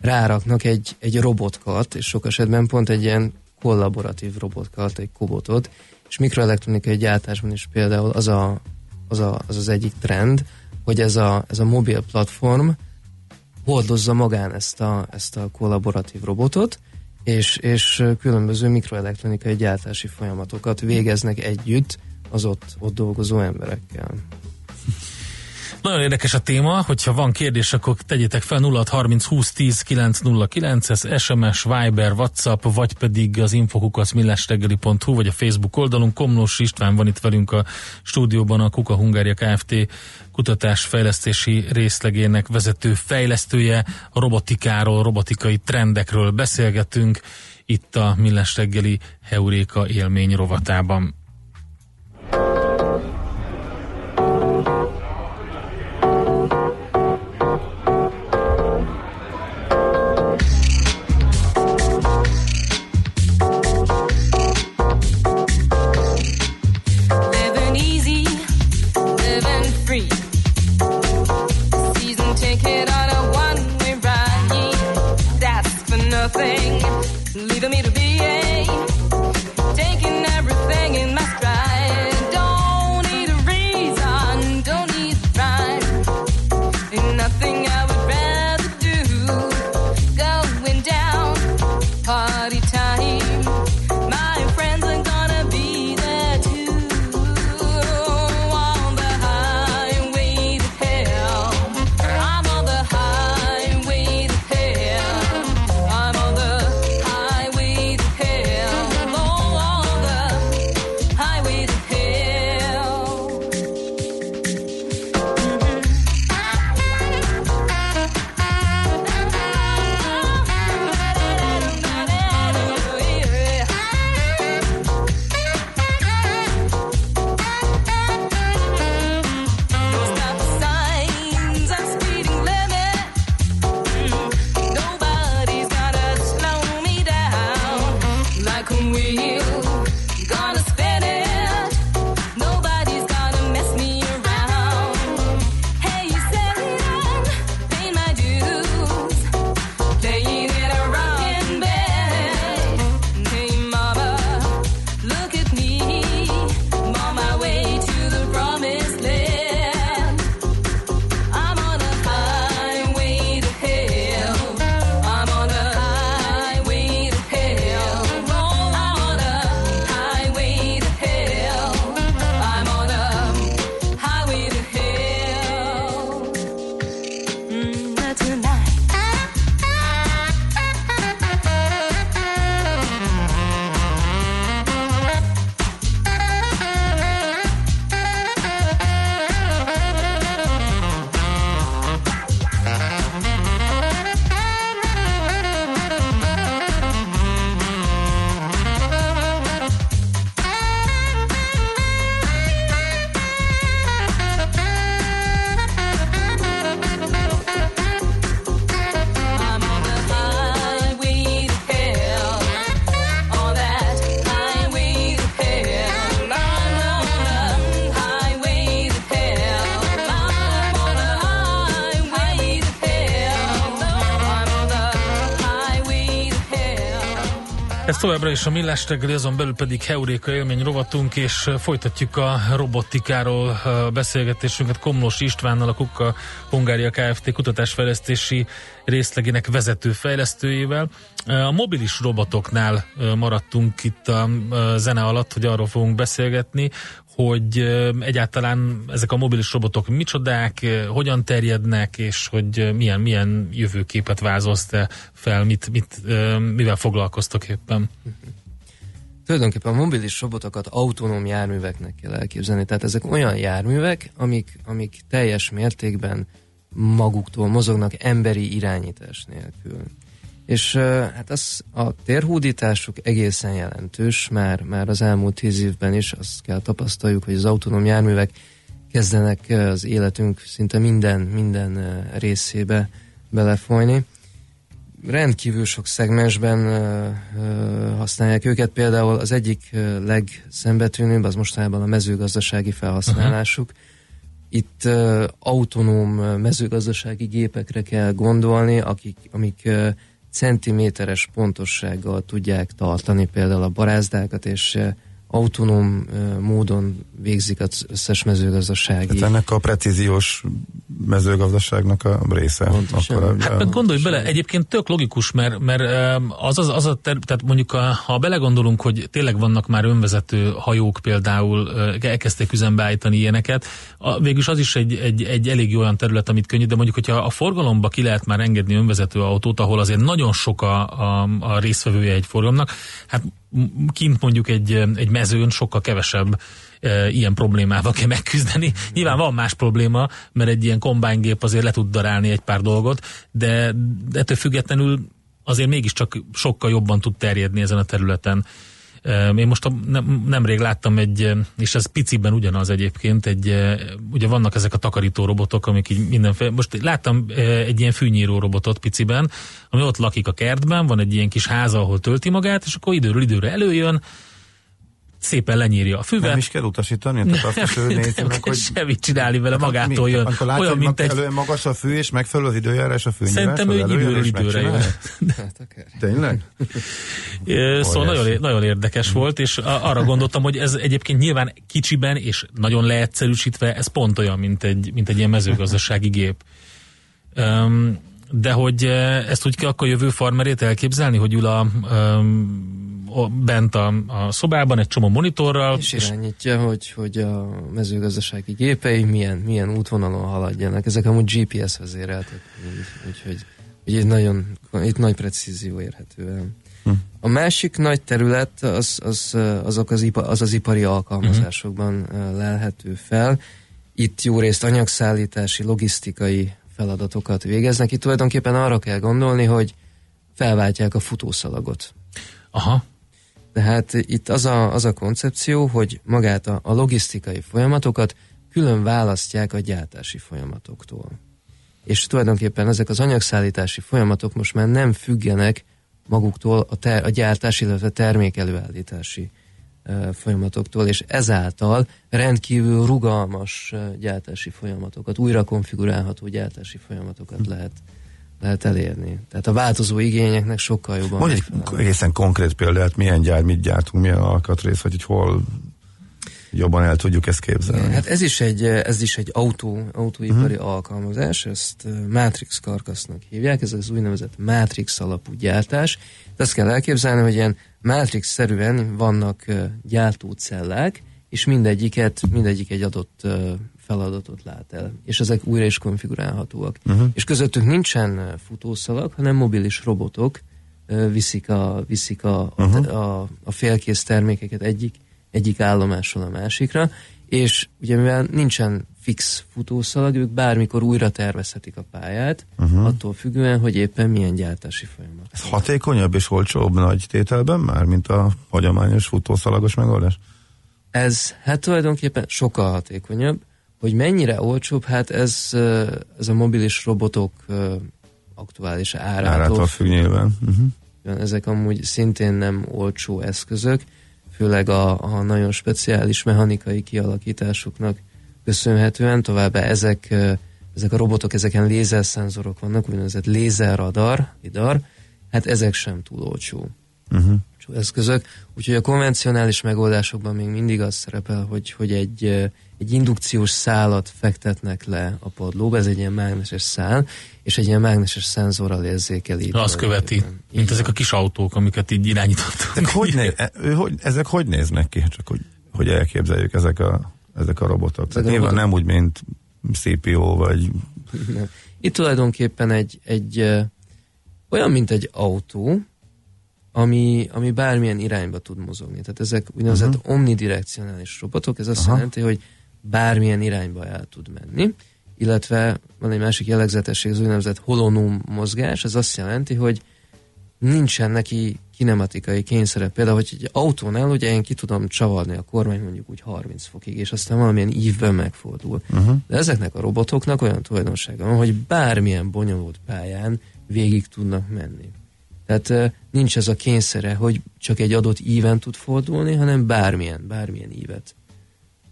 S13: ráraknak egy, egy robotkart, és sok esetben pont egy ilyen kollaboratív robotkart, egy kobotot, és mikroelektronikai gyártásban is például az a, az, a, az, az egyik trend, hogy ez a, ez a mobil platform hordozza magán ezt a, ezt a kollaboratív robotot, és, és különböző mikroelektronikai gyártási folyamatokat végeznek együtt az ott, ott dolgozó emberekkel.
S14: Nagyon érdekes a téma, hogyha van kérdés, akkor tegyétek fel 0630 20 10 909, ez SMS, Viber, WhatsApp, vagy pedig az infokukacmillástegeli.hu, vagy a Facebook oldalon. Komlós István van itt velünk a stúdióban, a Kuka Hungária Kft. kutatásfejlesztési részlegének vezető fejlesztője, a robotikáról, robotikai trendekről beszélgetünk itt a Millás reggeli Heuréka élmény rovatában. Továbbra is a Millás reggeli, azon belül pedig Heuréka élmény rovatunk, és folytatjuk a robotikáról beszélgetésünket Komlós Istvánnal, a Kukka Hungária Kft. kutatásfejlesztési részlegének vezető fejlesztőjével. A mobilis robotoknál maradtunk itt a zene alatt, hogy arról fogunk beszélgetni, hogy egyáltalán ezek a mobilis robotok micsodák, hogyan terjednek, és hogy milyen, milyen jövőképet vázolsz te fel, mit, mit, mivel foglalkoztok éppen.
S13: Tulajdonképpen a mobilis robotokat autonóm járműveknek kell elképzelni. Tehát ezek olyan járművek, amik, amik teljes mértékben maguktól mozognak emberi irányítás nélkül. És hát az, a térhódításuk egészen jelentős, már, már az elmúlt tíz évben is azt kell tapasztaljuk, hogy az autonóm járművek kezdenek az életünk szinte minden, minden részébe belefolyni. Rendkívül sok szegmensben használják őket, például az egyik legszembetűnőbb az mostanában a mezőgazdasági felhasználásuk. Itt uh, autonóm mezőgazdasági gépekre kell gondolni, akik, amik uh, centiméteres pontossággal tudják tartani például a barázdákat, és uh, autonóm módon végzik az összes mezőgazdasági.
S1: Tehát ennek a precíziós mezőgazdaságnak a része.
S13: Pontosan.
S1: Akkor,
S2: Hát meg gondolj bele, egyébként tök logikus, mert, mert az, az, az a ter, tehát mondjuk a, ha belegondolunk, hogy tényleg vannak már önvezető hajók például, elkezdték üzembe állítani ilyeneket, a, végülis az is egy, egy, egy elég jó olyan terület, amit könnyű, de mondjuk, hogyha a forgalomba ki lehet már engedni önvezető autót, ahol azért nagyon sok a, a, a résztvevője egy forgalomnak, hát kint mondjuk egy, egy mezőn sokkal kevesebb e, ilyen problémával kell megküzdeni. Nyilván van más probléma, mert egy ilyen kombánygép azért le tud darálni egy pár dolgot, de, ettől függetlenül azért mégiscsak sokkal jobban tud terjedni ezen a területen. Én most a, nem, nemrég láttam egy, és ez piciben ugyanaz egyébként, egy, ugye vannak ezek a takarító robotok, amik így mindenféle, most láttam egy ilyen fűnyíró robotot piciben, ami ott lakik a kertben, van egy ilyen kis háza, ahol tölti magát, és akkor időről időre előjön, szépen lenyírja a füvet.
S1: Nem is kell utasítani, tehát azt is ő nézi
S2: nem
S1: meg, hogy...
S2: semmit csinálni vele, magától jön.
S1: Amikor látja,
S2: Olyan, mint egy...
S1: magas a fű, és megfelelő az időjárás a fű.
S2: Szerintem ő időről időre jön.
S13: Hát.
S1: Tényleg?
S2: Szóval nagyon, nagyon érdekes volt, és arra gondoltam, hogy ez egyébként nyilván kicsiben és nagyon leegyszerűsítve, ez pont olyan, mint egy, mint egy ilyen mezőgazdasági gép. Um, de hogy ezt úgy kell akkor jövő farmerét elképzelni, hogy ül a, um, bent a, a szobában egy csomó monitorral,
S13: És irányítja, hogy, hogy a mezőgazdasági gépei milyen, milyen útvonalon haladjanak. Ezek amúgy GPS vezéreltek, úgy- úgyhogy úgy itt nagyon, itt nagy precízió érhető el. A másik nagy terület az, az, azok az, ipa, az az ipari alkalmazásokban uh-huh. lelhető fel. Itt jó részt anyagszállítási, logisztikai feladatokat végeznek. Itt tulajdonképpen arra kell gondolni, hogy felváltják a futószalagot.
S2: Aha.
S13: Tehát itt az a, az a koncepció, hogy magát a, a logisztikai folyamatokat külön választják a gyártási folyamatoktól. És tulajdonképpen ezek az anyagszállítási folyamatok most már nem függenek maguktól a, ter, a gyártás, illetve termék előállítási uh, folyamatoktól, és ezáltal rendkívül rugalmas gyártási folyamatokat, újra konfigurálható gyártási folyamatokat lehet, lehet elérni. Tehát a változó igényeknek sokkal jobban
S1: Mondj egy egészen konkrét példát, milyen gyár, mit gyártunk, milyen alkatrész, vagy hogy hol jobban el tudjuk ezt képzelni.
S13: Hát ez is egy, ez is egy autó, autóipari uh-huh. alkalmazás, ezt Matrix karkasznak hívják, ez az úgynevezett Matrix alapú gyártás. De azt kell elképzelni, hogy ilyen Matrix-szerűen vannak gyártócellák, és mindegyiket, mindegyik egy adott feladatot lát el, és ezek újra is konfigurálhatóak.
S1: Uh-huh.
S13: És közöttük nincsen futószalag, hanem mobilis robotok viszik a, viszik a,
S1: Uh-huh.
S13: a, a félkész termékeket egyik egyik állomásról a másikra, és ugye mivel nincsen fix futószalag, ők bármikor újra tervezhetik a pályát, uh-huh. attól függően, hogy éppen milyen gyártási folyamat.
S1: Ez hatékonyabb és olcsóbb nagy tételben már, mint a hagyományos futószalagos megoldás?
S13: Ez hát tulajdonképpen sokkal hatékonyabb, hogy mennyire olcsóbb, hát ez, ez a mobilis robotok aktuális árától,
S1: Árától függ nyilván. Uh-huh.
S13: Ezek amúgy szintén nem olcsó eszközök, főleg a, a nagyon speciális mechanikai kialakításuknak köszönhetően, továbbá ezek, ezek a robotok, ezeken lézerszenzorok vannak, úgynevezett lézerradar, lidar, hát ezek sem túl olcsó.
S1: Uh-huh.
S13: Olcsó eszközök, úgyhogy a konvencionális megoldásokban még mindig az szerepel, hogy, hogy egy, egy indukciós szálat fektetnek le a padlóba, ez egy ilyen mágneses szál, és egy ilyen mágneses szenzorral érzékeli.
S2: azt követi, mint ezek a kis autók, amiket így irányítottunk.
S1: Ezek hogy, néz, e- ő, hogy, ezek hogy néznek ki? Csak hogy, hogy elképzeljük ezek a, ezek a robotok.
S13: Ezek
S1: Tehát
S13: a
S1: nyilván
S13: robotok-
S1: nem úgy, mint CPO, vagy
S13: Nem. Itt tulajdonképpen egy, egy olyan, mint egy autó, ami, ami bármilyen irányba tud mozogni. Tehát ezek úgynevezett uh-huh. omnidirekcionális robotok, ez azt
S1: Aha.
S13: jelenti, hogy bármilyen irányba el tud menni, illetve van egy másik jellegzetesség, az úgynevezett holonóm mozgás, ez azt jelenti, hogy nincsen neki kinematikai kényszere. Például, hogy egy autónál ugye én ki tudom csavarni a kormány mondjuk úgy 30 fokig, és aztán valamilyen ívben megfordul.
S1: uh-huh.
S13: De ezeknek a robotoknak olyan tulajdonsága van, hogy bármilyen bonyolult pályán végig tudnak menni. Tehát eh, nincs ez a kényszere, hogy csak egy adott íven tud fordulni, hanem bármilyen, bármilyen ívet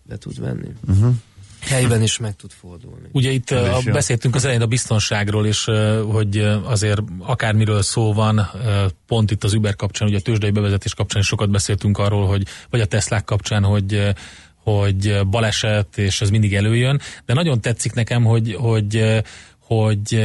S13: be tud venni.
S1: Uh-huh.
S13: helyben is meg tud fordulni.
S2: Ugye itt a, beszéltünk az elején a biztonságról is, ö, hogy azért akármiről szó van, pont itt az Uber kapcsán, ugye a tőzsdei bevezetés kapcsán is sokat beszéltünk arról, hogy, vagy a Teslák kapcsán, hogy hogy baleset, és ez mindig előjön, de nagyon tetszik nekem, hogy, hogy hogy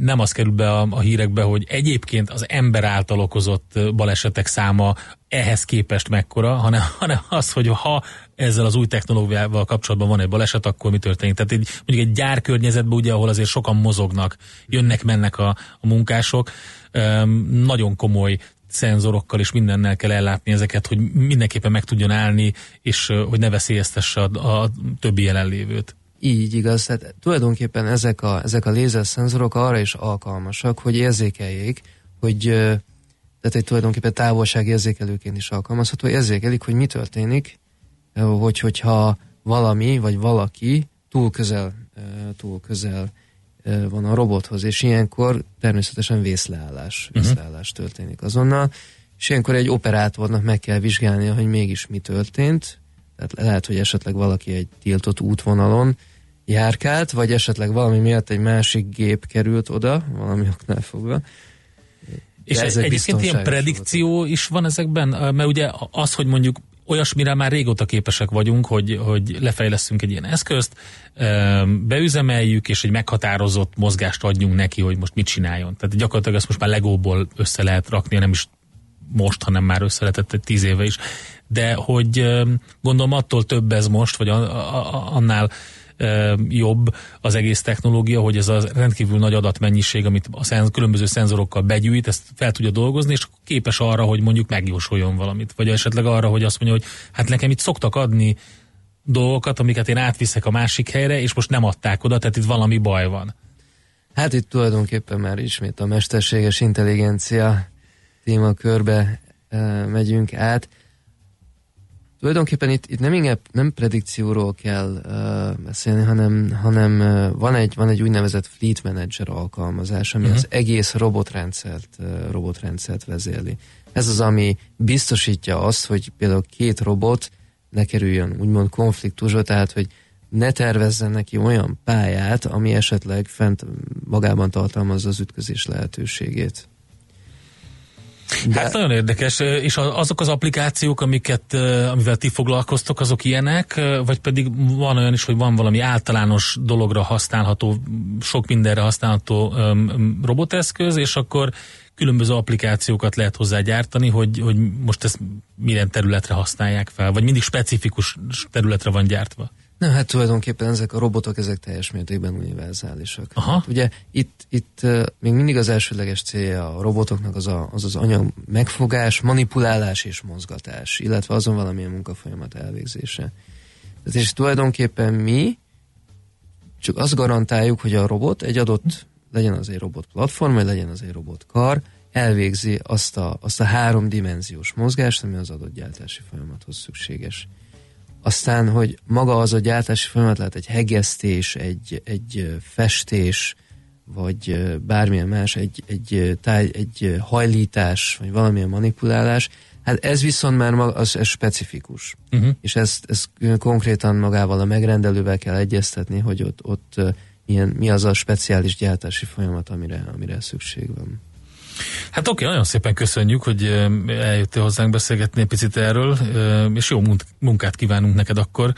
S2: nem az kerül be a, a hírekbe, hogy egyébként az ember által okozott balesetek száma ehhez képest mekkora, hanem, hanem az, hogy ha ezzel az új technológiával kapcsolatban van egy baleset, akkor mi történik. Tehát egy, mondjuk egy gyárkörnyezetben, ugye, ahol azért sokan mozognak, jönnek, mennek a, a munkások, öm, nagyon komoly szenzorokkal és mindennel kell ellátni ezeket, hogy mindenképpen meg tudjon állni, és hogy ne veszélyeztesse a, a többi jelenlévőt.
S13: Így igaz, tehát tulajdonképpen ezek a, ezek a lézerszenzorok arra is alkalmasak, hogy érzékeljék, hogy tehát egy tulajdonképpen távolságérzékelőként is alkalmazható, hogy érzékelik, hogy mi történik, hogy hogyha valami vagy valaki túl közel, túl közel van a robothoz, és ilyenkor természetesen vészleállás,
S2: Mhm.
S13: vészleállás történik azonnal, és ilyenkor egy operátornak meg kell vizsgálnia, hogy mégis mi történt, tehát lehet, hogy esetleg valaki egy tiltott útvonalon járkált, vagy esetleg valami miatt egy másik gép került oda, valami oknál fogva.
S2: És
S13: De
S2: ez
S13: ezek
S2: egyébként ilyen predikció is van ezekben? Mert ugye az, hogy mondjuk olyasmire már régóta képesek vagyunk, hogy, hogy lefejleszünk egy ilyen eszközt, beüzemeljük, és egy meghatározott mozgást adjunk neki, hogy most mit csináljon. Tehát gyakorlatilag ezt most már legóból össze lehet rakni, nem is most, hanem már össze lehetett egy tíz éve is. De hogy gondolom attól több ez most, vagy annál jobb az egész technológia, hogy ez a rendkívül nagy adatmennyiség, amit a szenz, különböző szenzorokkal begyűjt, ezt fel tudja dolgozni, és képes arra, hogy mondjuk megjósoljon valamit. Vagy esetleg arra, hogy azt mondja, hogy hát nekem itt szoktak adni dolgokat, amiket én átviszek a másik helyre, és most nem adták oda, tehát itt valami baj van.
S13: Hát itt tulajdonképpen már ismét a mesterséges intelligencia témakörbe megyünk át. Tulajdonképpen itt, itt nem inkább nem predikcióról kell e, beszélni, hanem, hanem e, van, egy, van egy úgynevezett fleet manager alkalmazás, ami uh-huh. az egész robotrendszert, e, robotrendszert vezérli. Ez az, ami biztosítja azt, hogy például két robot ne kerüljön úgymond konfliktusba, tehát hogy ne tervezzen neki olyan pályát, ami esetleg fent magában tartalmazza az ütközés lehetőségét.
S2: De... Hát nagyon érdekes, és azok az applikációk, amiket, amivel ti foglalkoztok, azok ilyenek, vagy pedig van olyan is, hogy van valami általános dologra használható, sok mindenre használható roboteszköz, és akkor különböző applikációkat lehet hozzá gyártani, hogy, hogy most ezt milyen területre használják fel, vagy mindig specifikus területre van gyártva.
S13: Nem, hát tulajdonképpen ezek a robotok, ezek teljes mértékben univerzálisak.
S2: Aha.
S13: Hát ugye itt, itt uh, még mindig az elsődleges célja a robotoknak az a, az, az anyag megfogás, manipulálás és mozgatás, illetve azon valamilyen munkafolyamat elvégzése. Tehát és tulajdonképpen mi csak azt garantáljuk, hogy a robot egy adott, legyen az egy robot platform, vagy legyen az egy robot kar, elvégzi azt a, azt a háromdimenziós mozgást, ami az adott gyártási folyamathoz szükséges. Aztán, hogy maga az a gyártási folyamat lehet egy hegesztés, egy, egy festés, vagy bármilyen más, egy, egy, táj, egy hajlítás, vagy valamilyen manipulálás, hát ez viszont már maga, az, ez specifikus.
S2: Uh-huh.
S13: És ezt, ezt konkrétan magával a megrendelővel kell egyeztetni, hogy ott, ott ö, milyen, mi az a speciális gyártási folyamat, amire, amire szükség van.
S2: Hát oké, nagyon szépen köszönjük, hogy eljöttél hozzánk beszélgetni egy picit erről, és jó munkát kívánunk neked akkor.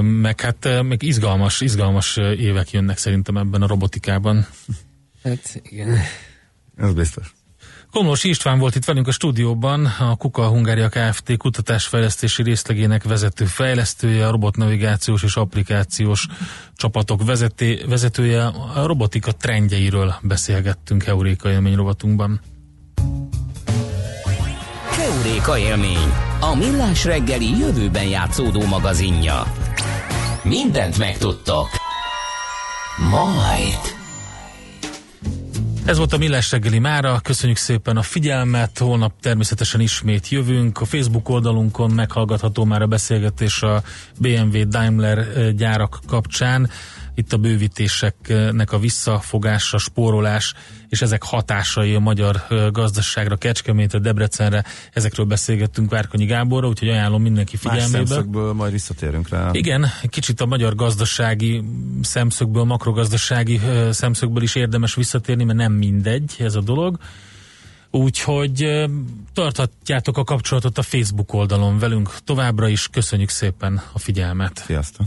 S2: Meg hát meg izgalmas, izgalmas évek jönnek szerintem ebben a robotikában.
S13: Hát igen.
S1: Ez biztos.
S2: Komlós István volt itt velünk a stúdióban, a Kuka Hungária Kft. kutatásfejlesztési részlegének vezető fejlesztője, a robotnavigációs és applikációs csapatok vezeté, vezetője. A robotika trendjeiről beszélgettünk Euréka élmény rovatunkban.
S3: Heuréka élmény, a millás reggeli jövőben játszódó magazinja. Mindent megtudtok. Majd.
S2: Ez volt a Millás reggeli mára, köszönjük szépen a figyelmet, holnap természetesen ismét jövünk. A Facebook oldalunkon meghallgatható már a beszélgetés a BMW Daimler eh, gyárak kapcsán. Itt a bővítéseknek a visszafogása, spórolás, és ezek hatásai a magyar gazdaságra, Kecskemétre, Debrecenre, ezekről beszélgettünk Várkonyi Gáborra, úgyhogy ajánlom mindenki
S1: Más
S2: figyelmébe.
S1: szemszögből majd visszatérünk rá.
S2: Igen, kicsit a magyar gazdasági szemszögből, makrogazdasági szemszögből is érdemes visszatérni, mert nem mindegy ez a dolog. Úgyhogy ö, tarthatjátok a kapcsolatot a Facebook oldalon velünk továbbra is. Köszönjük szépen a figyelmet.
S1: Sziasztok!